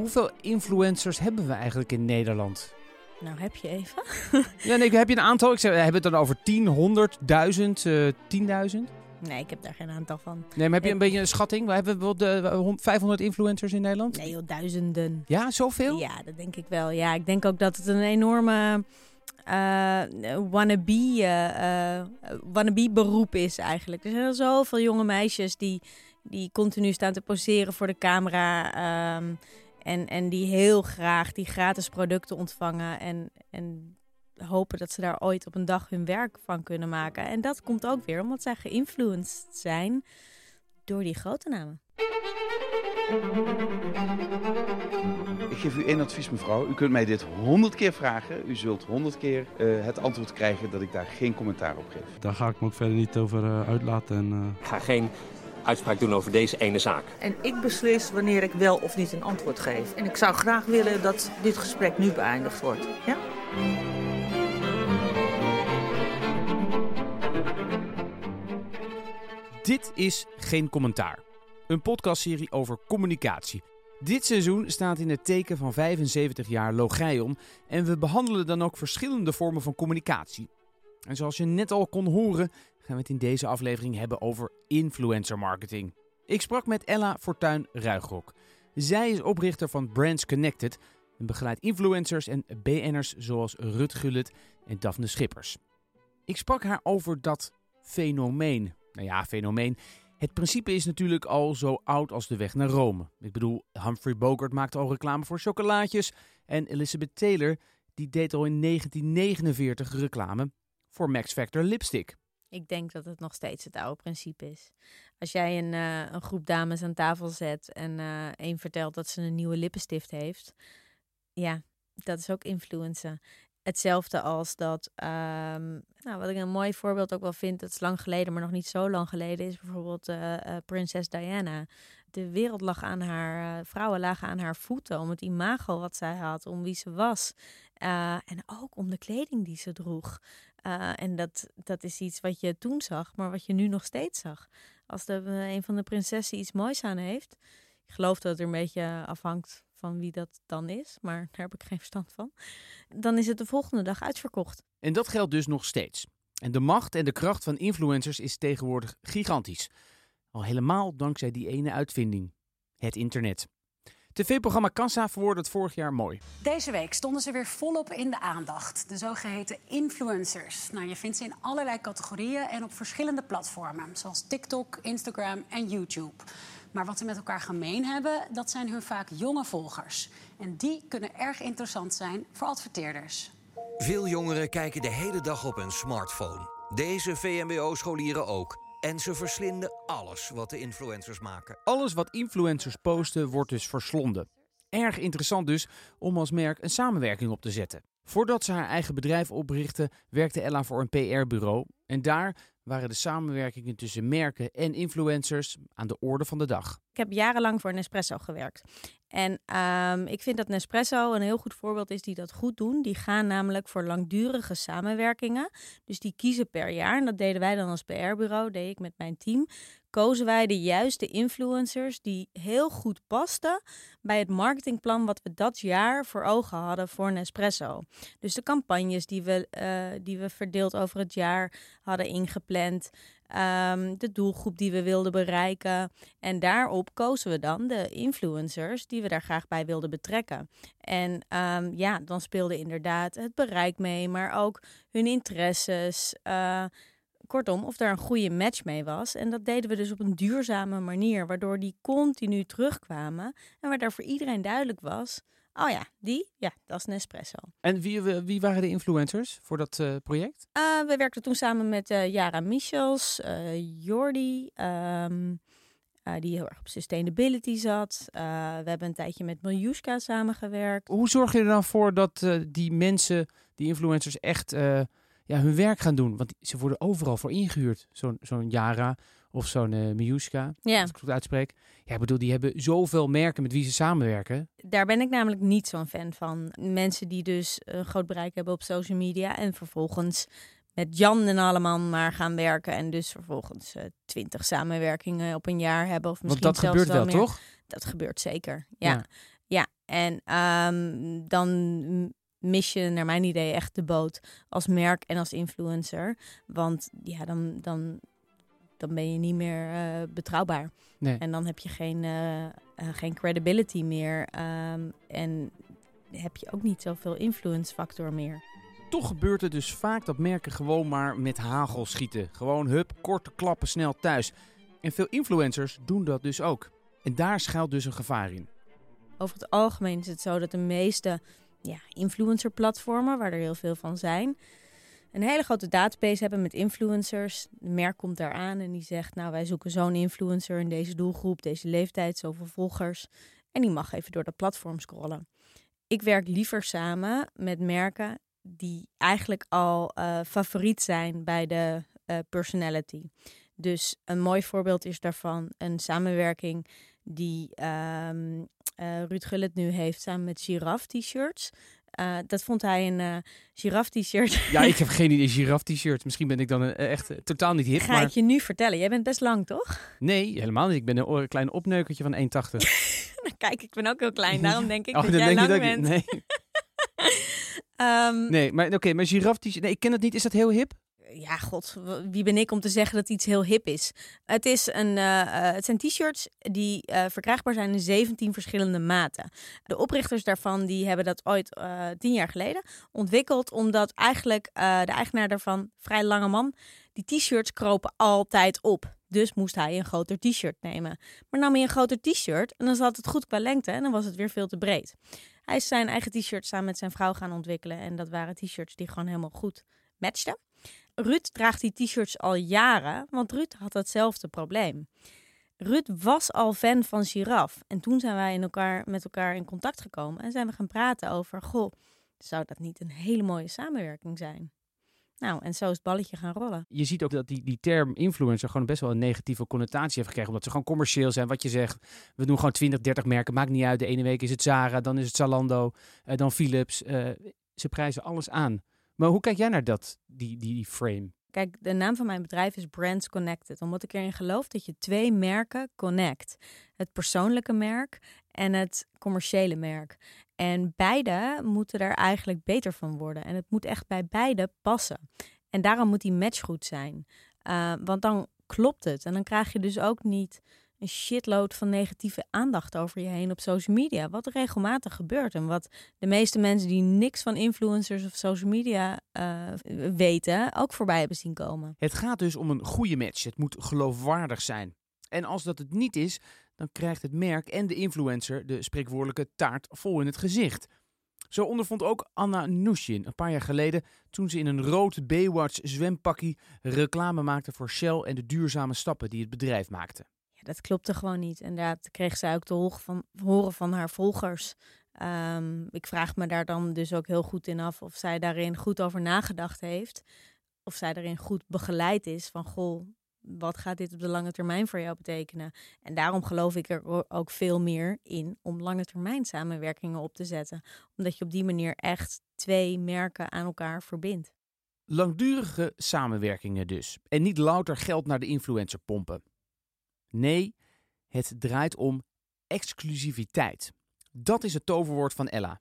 Hoeveel influencers hebben we eigenlijk in Nederland? Nou, heb je even? ja, nee, heb je een aantal? Ik zeg, hebben we het dan over 10, 100, 1000, uh, 10.000? Nee, ik heb daar geen aantal van. Nee, maar heb je een beetje een schatting? We hebben wel de 500 influencers in Nederland? Nee, joh, duizenden. Ja, zoveel? Ja, dat denk ik wel. Ja, ik denk ook dat het een enorme uh, wannabe, uh, wannabe beroep is eigenlijk. Er zijn zoveel jonge meisjes die, die continu staan te poseren voor de camera. Um, en, en die heel graag die gratis producten ontvangen. En, en hopen dat ze daar ooit op een dag hun werk van kunnen maken. En dat komt ook weer omdat zij geïnfluenced zijn door die grote namen. Ik geef u één advies, mevrouw. U kunt mij dit honderd keer vragen. U zult honderd keer uh, het antwoord krijgen dat ik daar geen commentaar op geef. Daar ga ik me ook verder niet over uh, uitlaten. En, uh... Ik ga geen uitspraak doen over deze ene zaak. En ik beslis wanneer ik wel of niet een antwoord geef. En ik zou graag willen dat dit gesprek nu beëindigd wordt. Ja? Dit is Geen Commentaar. Een podcastserie over communicatie. Dit seizoen staat in het teken van 75 jaar Logeion en we behandelen dan ook verschillende vormen van communicatie. En zoals je net al kon horen, gaan we het in deze aflevering hebben over influencer marketing. Ik sprak met Ella Fortuin Ruigrok. Zij is oprichter van Brands Connected en begeleidt influencers en BN'ers zoals Rut Gullit en Daphne Schippers. Ik sprak haar over dat fenomeen. Nou ja, fenomeen. Het principe is natuurlijk al zo oud als de weg naar Rome. Ik bedoel, Humphrey Bogart maakte al reclame voor chocolaatjes en Elizabeth Taylor die deed al in 1949 reclame voor Max Factor lipstick. Ik denk dat het nog steeds het oude principe is. Als jij een, uh, een groep dames aan tafel zet en uh, een vertelt dat ze een nieuwe lippenstift heeft, ja, dat is ook influencen. Hetzelfde als dat, um, nou, wat ik een mooi voorbeeld ook wel vind, dat is lang geleden, maar nog niet zo lang geleden, is bijvoorbeeld uh, prinses Diana. De wereld lag aan haar, vrouwen lagen aan haar voeten om het imago wat zij had, om wie ze was. en ook om de kleding die ze droeg. Uh, en dat, dat is iets wat je toen zag, maar wat je nu nog steeds zag. Als de, een van de prinsessen iets moois aan heeft. Ik geloof dat het er een beetje afhangt van wie dat dan is, maar daar heb ik geen verstand van. Dan is het de volgende dag uitverkocht. En dat geldt dus nog steeds. En de macht en de kracht van influencers is tegenwoordig gigantisch. Al helemaal dankzij die ene uitvinding: het internet. TV-programma Kassa verwoordde het vorig jaar mooi. Deze week stonden ze weer volop in de aandacht. De zogeheten influencers. Nou, je vindt ze in allerlei categorieën en op verschillende platformen. Zoals TikTok, Instagram en YouTube. Maar wat ze met elkaar gemeen hebben, dat zijn hun vaak jonge volgers. En die kunnen erg interessant zijn voor adverteerders. Veel jongeren kijken de hele dag op hun smartphone. Deze VMBO-scholieren ook. En ze verslinden alles wat de influencers maken. Alles wat influencers posten wordt dus verslonden. Erg interessant dus om als merk een samenwerking op te zetten. Voordat ze haar eigen bedrijf oprichtte, werkte Ella voor een PR-bureau. En daar waren de samenwerkingen tussen merken en influencers aan de orde van de dag. Ik heb jarenlang voor Nespresso gewerkt. En um, ik vind dat Nespresso een heel goed voorbeeld is die dat goed doen. Die gaan namelijk voor langdurige samenwerkingen. Dus die kiezen per jaar, en dat deden wij dan als PR-bureau, deed ik met mijn team kozen wij de juiste influencers die heel goed pasten bij het marketingplan wat we dat jaar voor ogen hadden voor Nespresso. Dus de campagnes die we, uh, die we verdeeld over het jaar hadden ingepland. Um, de doelgroep die we wilden bereiken. En daarop kozen we dan de influencers die we daar graag bij wilden betrekken. En um, ja, dan speelde inderdaad het bereik mee, maar ook hun interesses. Uh, Kortom, of daar een goede match mee was. En dat deden we dus op een duurzame manier, waardoor die continu terugkwamen. En waardoor voor iedereen duidelijk was: oh ja, die, ja, dat is Nespresso. En wie, wie waren de influencers voor dat uh, project? Uh, we werkten toen samen met uh, Jara Michels, Jordi. Um, die heel erg op sustainability zat. we hebben een tijdje met Miljuska samengewerkt. Hoe zorg je er dan voor dat die mensen, die influencers, echt ja, hun werk gaan doen. Want ze worden overal voor ingehuurd. Zo'n zo'n Yara of zo'n uh, Miuska, ja. als ik het goed uitspreek. Ja, ik bedoel, die hebben zoveel merken met wie ze samenwerken. Daar ben ik namelijk niet zo'n fan van. Mensen die dus een groot bereik hebben op social media en vervolgens met Jan en allemaal maar gaan werken en dus vervolgens uh, twintig samenwerkingen op een jaar hebben of misschien Want dat zelfs gebeurt wel, toch? Dat gebeurt zeker, ja. ja. Ja, en ehm, dan mis je naar mijn idee echt de boot als merk en als influencer. Want ja, dan, dan, dan ben je niet meer eh, betrouwbaar. Nee. En dan heb je geen, eh, eh, geen credibility meer. ehm, en heb je ook niet zoveel influence factor meer. Toch gebeurt het dus vaak dat merken gewoon maar met hagel schieten. Gewoon hup, korte klappen snel thuis. En veel influencers doen dat dus ook. En daar schuilt dus een gevaar in. Over het algemeen is het zo dat de meeste ja, influencer-platformen, waar er heel veel van zijn, een hele grote database hebben met influencers. Een merk komt daar aan en die zegt: Nou, wij zoeken zo'n influencer in deze doelgroep, deze leeftijd, zoveel volgers. En die mag even door dat platform scrollen. Ik werk liever samen met merken die eigenlijk al eh, favoriet zijn bij de eh, personality. Dus een mooi voorbeeld is daarvan een samenwerking die ehm, eh, Ruud Gullit nu heeft samen met Giraffe t-shirts. Eh, dat vond hij een eh giraffe t-shirt. Ja, ik heb geen idee. Giraffe t-shirt. Misschien ben ik dan eh, echt eh, totaal niet hip. Ga Maar ik je nu vertellen. Jij bent best lang, toch? nee, helemaal niet. Ik ben een klein opneukertje van 1,80. Kijk, ik ben ook heel klein. Daarom denk ik Oh, dat jij denk je lang dat ik- bent. Nee, Ehm, nee maar oké, maar giraffe t-shirt. Nee, ik ken het niet. Is dat heel hip? Ja, god, wie ben ik om te zeggen dat iets heel hip is? Het, is een, eh, eh, het zijn t-shirts die eh, verkrijgbaar zijn in 17 verschillende maten. De oprichters daarvan die hebben dat ooit tien jaar geleden ontwikkeld, omdat eigenlijk de eigenaar daarvan, vrij lange man, die t-shirts kropen altijd op. Dus moest hij een groter t-shirt nemen. Maar nam hij een groter t-shirt en dan zat het goed qua lengte en dan was het weer veel te breed. Hij is zijn eigen t-shirt samen met zijn vrouw gaan ontwikkelen en dat waren t-shirts die gewoon helemaal goed matchten. Ruud draagt die t-shirts al jaren, want Ruud had hetzelfde probleem. Ruud was al fan van Giraffe. En toen zijn wij in elkaar, met elkaar in contact gekomen en zijn we gaan praten over: Goh, zou dat niet een hele mooie samenwerking zijn? Nou, en zo is het balletje gaan rollen. Je ziet ook dat die, die term influencer gewoon best wel een negatieve connotatie heeft gekregen. Omdat ze gewoon commercieel zijn. Wat je zegt, we doen gewoon 20, 30 merken. Maakt niet uit. De ene week is het Zara, dan is het Zalando, eh, dan Philips. Eh, ze prijzen alles aan. Maar hoe kijk jij naar dat, die, die, frame? Kijk, de naam van mijn bedrijf is Brands Connected. Omdat ik erin geloof dat je twee merken connect. Het persoonlijke merk en het commerciële merk. En beide moeten er eigenlijk beter van worden. En het moet echt bij beide passen. En daarom moet die match goed zijn. Uh, want dan klopt het. En dan krijg je dus ook niet een shitload van negatieve aandacht over je heen op social media. Wat regelmatig gebeurt. En wat de meeste mensen die niks van influencers of social media uh, weten, ook voorbij hebben zien komen. Het gaat dus om een goede match. Het moet geloofwaardig zijn. En als dat het niet is, dan krijgt het merk en de influencer de spreekwoordelijke taart vol in het gezicht. Zo ondervond ook Anna Nushin een paar jaar geleden toen ze in een rood Baywatch zwempakkie reclame maakte voor Shell en de duurzame stappen die het bedrijf maakte. Ja, dat klopte gewoon niet. Daar kreeg zij ook te horen van, horen van haar volgers. Um, ik vraag me daar dan dus ook heel goed in af of zij daarin goed over nagedacht heeft. Of zij daarin goed begeleid is van goh, wat gaat dit op de lange termijn voor jou betekenen? En daarom geloof ik er ook veel meer in om lange termijn samenwerkingen op te zetten. Omdat je op die manier echt twee merken aan elkaar verbindt. Langdurige samenwerkingen dus. En niet louter geld naar de influencer pompen. Nee, het draait om exclusiviteit. Dat is het toverwoord van Ella.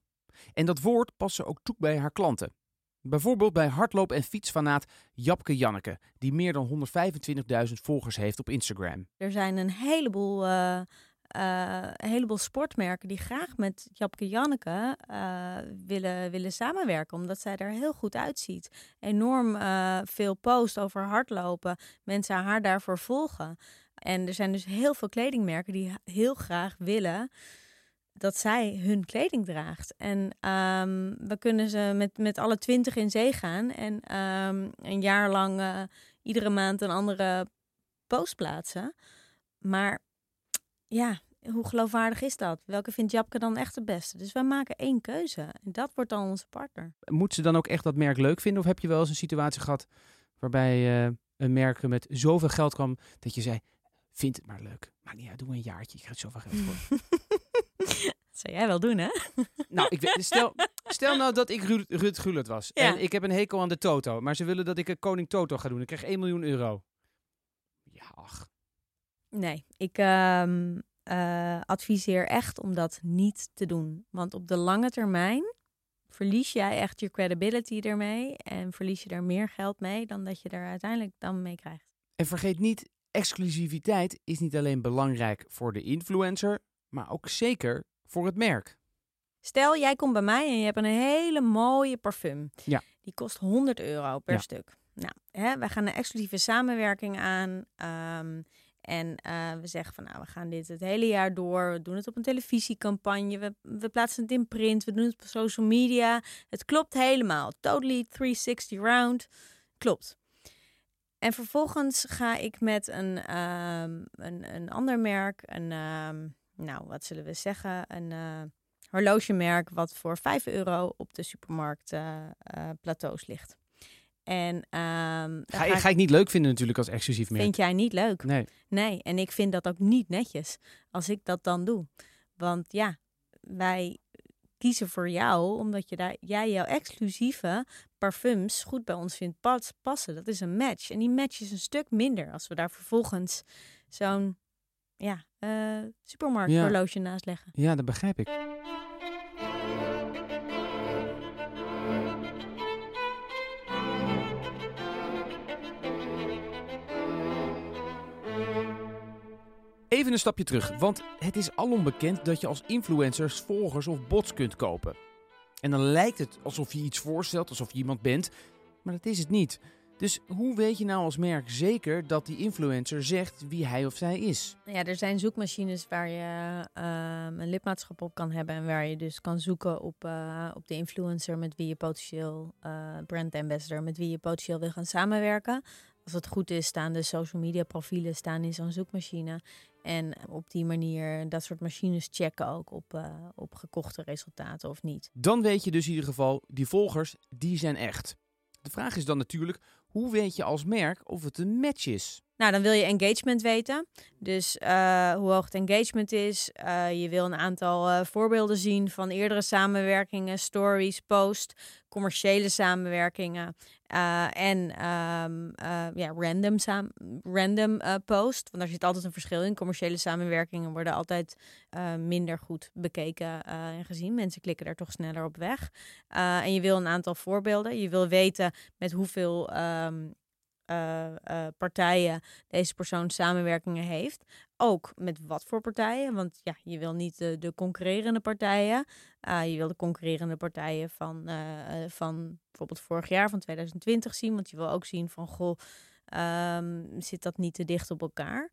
En dat woord past ze ook toe bij haar klanten. Bijvoorbeeld bij hardloop- en fietsfanaat Japke Janneke, die meer dan 125.000 volgers heeft op Instagram. Er zijn een heleboel, uh, een heleboel sportmerken die graag met Japke Janneke uh, willen, willen samenwerken, omdat zij er heel goed uitziet. Enorm veel post over hardlopen, mensen haar daarvoor volgen. En er zijn dus heel veel kledingmerken die heel graag willen dat zij hun kleding draagt. En um, we kunnen ze met, met alle twintig in zee gaan en um, een jaar lang uh, iedere maand een andere post plaatsen. Maar ja, hoe geloofwaardig is dat? Welke vindt Japke dan echt de beste? Dus wij maken één keuze en dat wordt dan onze partner. Moet ze dan ook echt dat merk leuk vinden? Of heb je wel eens een situatie gehad waarbij uh, een merk met zoveel geld kwam dat je zei, vind het maar leuk. Maakt niet uit, doe een jaartje, je krijgt zoveel geld voor. Dat zou jij wel doen, hè? Nou, ik weet, stel, stel nou dat ik Ruud, Ruud Gullit was. Ja. En ik heb een hekel aan de Toto. Maar ze willen dat ik een koning Toto ga doen. Ik krijg 1 miljoen euro. Ja, ach. Nee, ik, um, eh, adviseer echt om dat niet te doen. Want op de lange termijn verlies jij echt je credibility ermee en verlies je daar meer geld mee dan dat je er uiteindelijk dan mee krijgt. En vergeet niet, exclusiviteit is niet alleen belangrijk voor de influencer, maar ook zeker voor het merk. Stel, jij komt bij mij en je hebt een hele mooie parfum. Ja. Die kost 100 euro per Ja. stuk. Nou, hè, wij gaan een exclusieve samenwerking aan. ehm, en eh, we zeggen van, nou, we gaan dit het hele jaar door. We doen het op een televisiecampagne. We, we plaatsen het in print. We doen het op social media. Het klopt helemaal. Totally 360 round. Klopt. En vervolgens ga ik met een, ehm, een, een ander merk, een, ehm, nou, wat zullen we zeggen, een eh, horlogemerk wat voor 5 euro op de supermarkt eh, eh, plateaus ligt. En ehm, ga ik- ga ik niet leuk vinden natuurlijk als exclusief merk. vind jij niet leuk? Nee. Nee, en ik vind dat ook niet netjes als ik dat dan doe. Want ja, wij kiezen voor jou omdat je daar, jij jouw exclusieve parfums goed bij ons vindt pas, passen. Dat is een match. En die match is een stuk minder als we daar vervolgens zo'n ja, supermarkthorloge naast leggen. Ja, dat begrijp ik. Even een stapje terug, want het is alom bekend dat je als influencers volgers of bots kunt kopen. En dan lijkt het alsof je iets voorstelt, alsof je iemand bent, maar dat is het niet. Dus hoe weet je nou als merk zeker dat die influencer zegt wie hij of zij is? Nou Ja, er zijn zoekmachines waar je ehm, een lidmaatschap op kan hebben en waar je dus kan zoeken op, eh, op de influencer met wie je potentieel, eh brand ambassador, met wie je potentieel wil gaan samenwerken. Als het goed is, staan de social media profielen staan in zo'n zoekmachine. En op die manier dat soort machines checken ook op, eh, op gekochte resultaten of niet. Dan weet je dus in ieder geval, die volgers, die zijn echt. De vraag is dan natuurlijk, hoe weet je als merk of het een match is? Nou, dan wil je engagement weten. Dus eh, hoe hoog het engagement is. Eh, je wil een aantal voorbeelden zien van eerdere samenwerkingen, stories, post, commerciële samenwerkingen. Eh, en ehm, eh, ja, random, random eh, post. Want daar zit altijd een verschil in. Commerciële samenwerkingen worden altijd minder goed bekeken en gezien. Mensen klikken daar toch sneller op weg. En je wil een aantal voorbeelden. Je wil weten met hoeveel ehm, eh, eh, partijen deze persoon samenwerkingen heeft. Ook met wat voor partijen. Want ja, je wil niet de, de concurrerende partijen. Uh, je wil de concurrerende partijen van, van bijvoorbeeld vorig jaar, van 2020 zien. Want je wil ook zien van, goh, um, zit dat niet te dicht op elkaar?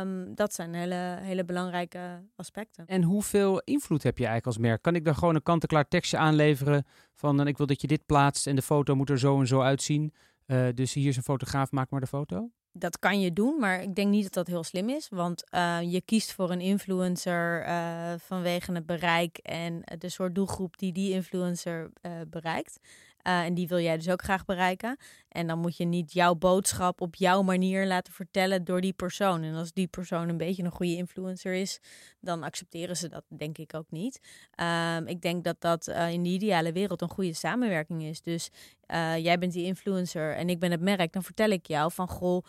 Um, dat zijn hele, hele belangrijke aspecten. En hoeveel invloed heb je eigenlijk als merk? Kan ik daar gewoon een kant-en-klaar tekstje aanleveren van ik wil dat je dit plaatst en de foto moet er zo en zo uitzien. Uh, dus hier is een fotograaf, maak maar de foto. Dat kan je doen, maar ik denk niet dat dat heel slim is. Want uh, je kiest voor een influencer uh, vanwege het bereik en de soort doelgroep die die influencer bereikt. en die wil jij dus ook graag bereiken. En dan moet je niet jouw boodschap op jouw manier laten vertellen door die persoon. En als die persoon een beetje een goede influencer is, dan accepteren ze dat denk ik ook niet. Um, ik denk dat dat in de ideale wereld een goede samenwerking is. Dus uh, jij bent die influencer en ik ben het merk. Dan vertel ik jou van, goh,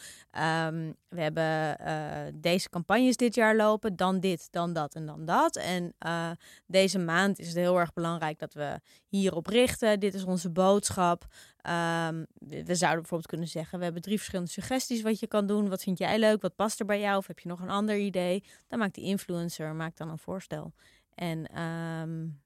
um, we hebben uh, deze campagnes dit jaar lopen. Dan dit, dan dat en dan dat. En deze maand is het heel erg belangrijk dat we hierop richten. Dit is onze boodschap. Um, we zouden bijvoorbeeld kunnen zeggen: we hebben drie verschillende suggesties wat je kan doen. Wat vind jij leuk? Wat past er bij jou? Of heb je nog een ander idee? Dan maakt die influencer maakt dan een voorstel. En um,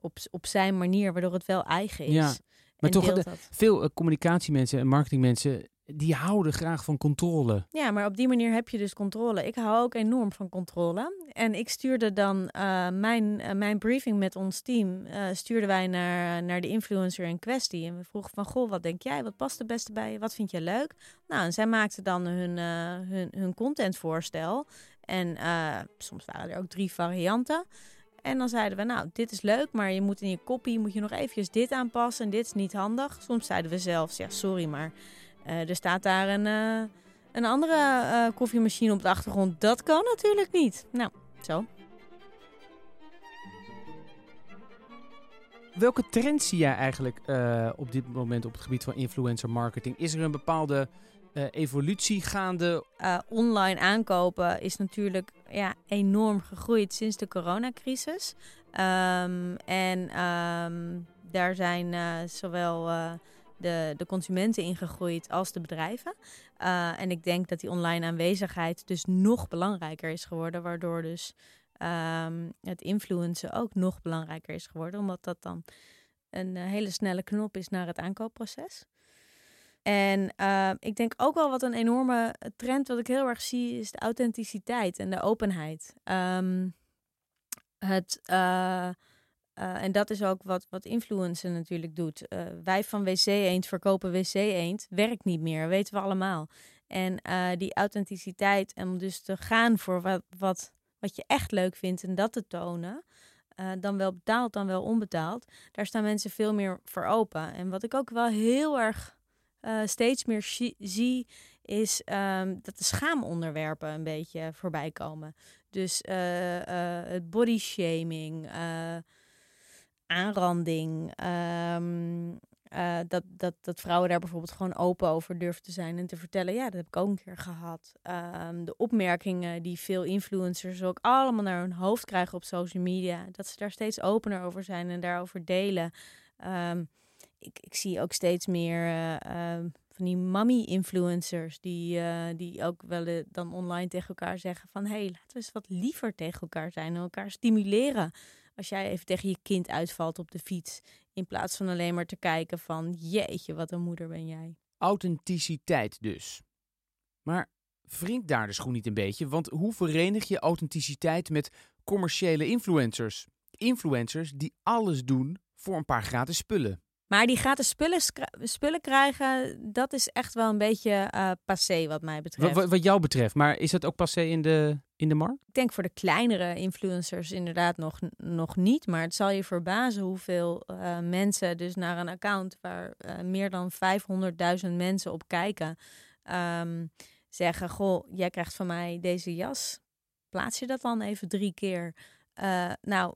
op, op zijn manier, waardoor het wel eigen is. Ja, maar toch, de, dat. veel uh, communicatiemensen en marketingmensen die houden graag van controle. Ja, maar op die manier heb je dus controle. Ik hou ook enorm van controle. En ik stuurde dan uh, mijn, uh, mijn briefing met ons team, stuurden wij naar, naar de influencer in kwestie. En we vroegen van, goh, wat denk jij? Wat past het beste bij je? Wat vind je leuk? Nou, en zij maakten dan hun, hun, hun contentvoorstel. En soms waren er ook drie varianten. En dan zeiden we, nou, dit is leuk, maar je moet in je kopie moet je nog eventjes dit aanpassen. En dit is niet handig. Soms zeiden we zelfs, ja, sorry, maar uh, er staat daar een, uh, een andere uh, koffiemachine op de achtergrond. Dat kan natuurlijk niet. Nou, zo. Welke trends zie jij eigenlijk op dit moment op het gebied van influencer marketing? Is er een bepaalde eh, evolutie gaande. Uh, online aankopen is natuurlijk ja, enorm gegroeid sinds de coronacrisis. Um, en um, daar zijn uh, zowel uh, de, de consumenten in gegroeid als de bedrijven. Uh, en ik denk dat die online aanwezigheid dus nog belangrijker is geworden, waardoor dus um, het influencen ook nog belangrijker is geworden, omdat dat dan een hele snelle knop is naar het aankoopproces. En uh, ik denk ook wel wat een enorme trend, wat ik heel erg zie, is de authenticiteit en de openheid. Um, het, uh, uh, en dat is ook wat, wat influencer natuurlijk doet. wij van WC Eend verkopen WC Eend werkt niet meer, weten we allemaal. En die authenticiteit en om dus te gaan voor wat, wat, wat je echt leuk vindt en dat te tonen. dan wel betaald, dan wel onbetaald. Daar staan mensen veel meer voor open. En wat ik ook wel heel erg uh, steeds meer zie, is um, dat de schaamonderwerpen een beetje voorbij komen. Dus uh, uh, het body shaming, aanranding. Um, dat, dat, dat vrouwen daar bijvoorbeeld gewoon open over durven te zijn en te vertellen. Ja, dat heb ik ook een keer gehad. Um, de opmerkingen die veel influencers ook allemaal naar hun hoofd krijgen op social media. Dat ze daar steeds opener over zijn en daarover delen. Ik, ik zie ook steeds meer uh, uh, van die mommy-influencers die, uh, die ook wel dan online tegen elkaar zeggen van hé, hey, laten we eens wat liever tegen elkaar zijn en elkaar stimuleren. Als jij even tegen je kind uitvalt op de fiets, in plaats van alleen maar te kijken van jeetje, wat een moeder ben jij. Authenticiteit dus. Maar wringt daar de schoen niet een beetje? Want hoe verenig je authenticiteit met commerciële influencers? Influencers die alles doen voor een paar gratis spullen. Maar die gratis spullen, spullen krijgen, dat is echt wel een beetje uh, passé wat mij betreft. Wat, wat, jou betreft, maar is dat ook passé in de, in de markt? Ik denk voor de kleinere influencers inderdaad nog, nog niet. Maar het zal je verbazen hoeveel uh, mensen dus naar een account waar uh, meer dan 500.000 mensen op kijken, um, zeggen, goh, jij krijgt van mij deze jas. Plaats je dat dan even drie keer? nou,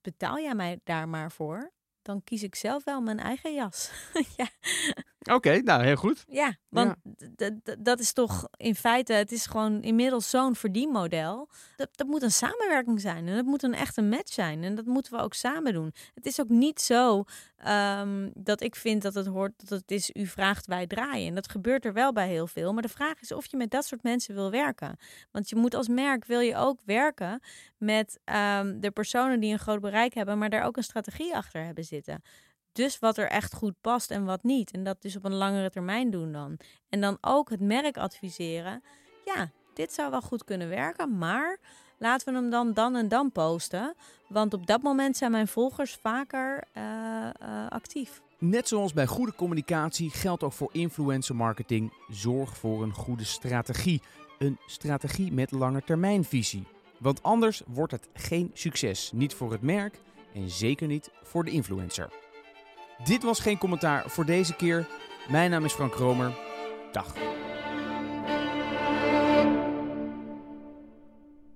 betaal jij mij daar maar voor? Dan kies ik zelf wel mijn eigen jas. ja. Oké, okay, nou heel goed. Ja, want ja. dat is toch in feite, het is gewoon inmiddels zo'n verdienmodel. Dat, dat moet een samenwerking zijn en dat moet een echte match zijn en dat moeten we ook samen doen. Het is ook niet zo um, dat ik vind dat het hoort, dat het is u vraagt, wij draaien. En dat gebeurt er wel bij heel veel. Maar de vraag is of je met dat soort mensen wil werken. Want je moet als merk, wil je ook werken met um, de personen die een groot bereik hebben, maar daar ook een strategie achter hebben zitten. Dus wat er echt goed past en wat niet. En dat dus op een langere termijn doen dan. En dan ook het merk adviseren. Ja, dit zou wel goed kunnen werken, maar laten we hem dan dan en dan posten. Want op dat moment zijn mijn volgers vaker uh, uh, actief. Net zoals bij goede communicatie geldt ook voor influencer marketing. Zorg voor een goede strategie. Een strategie met langetermijnvisie. Want anders wordt het geen succes. Niet voor het merk en zeker niet voor de influencer. Dit was geen commentaar voor deze keer. Mijn naam is Frank Romer. Dag.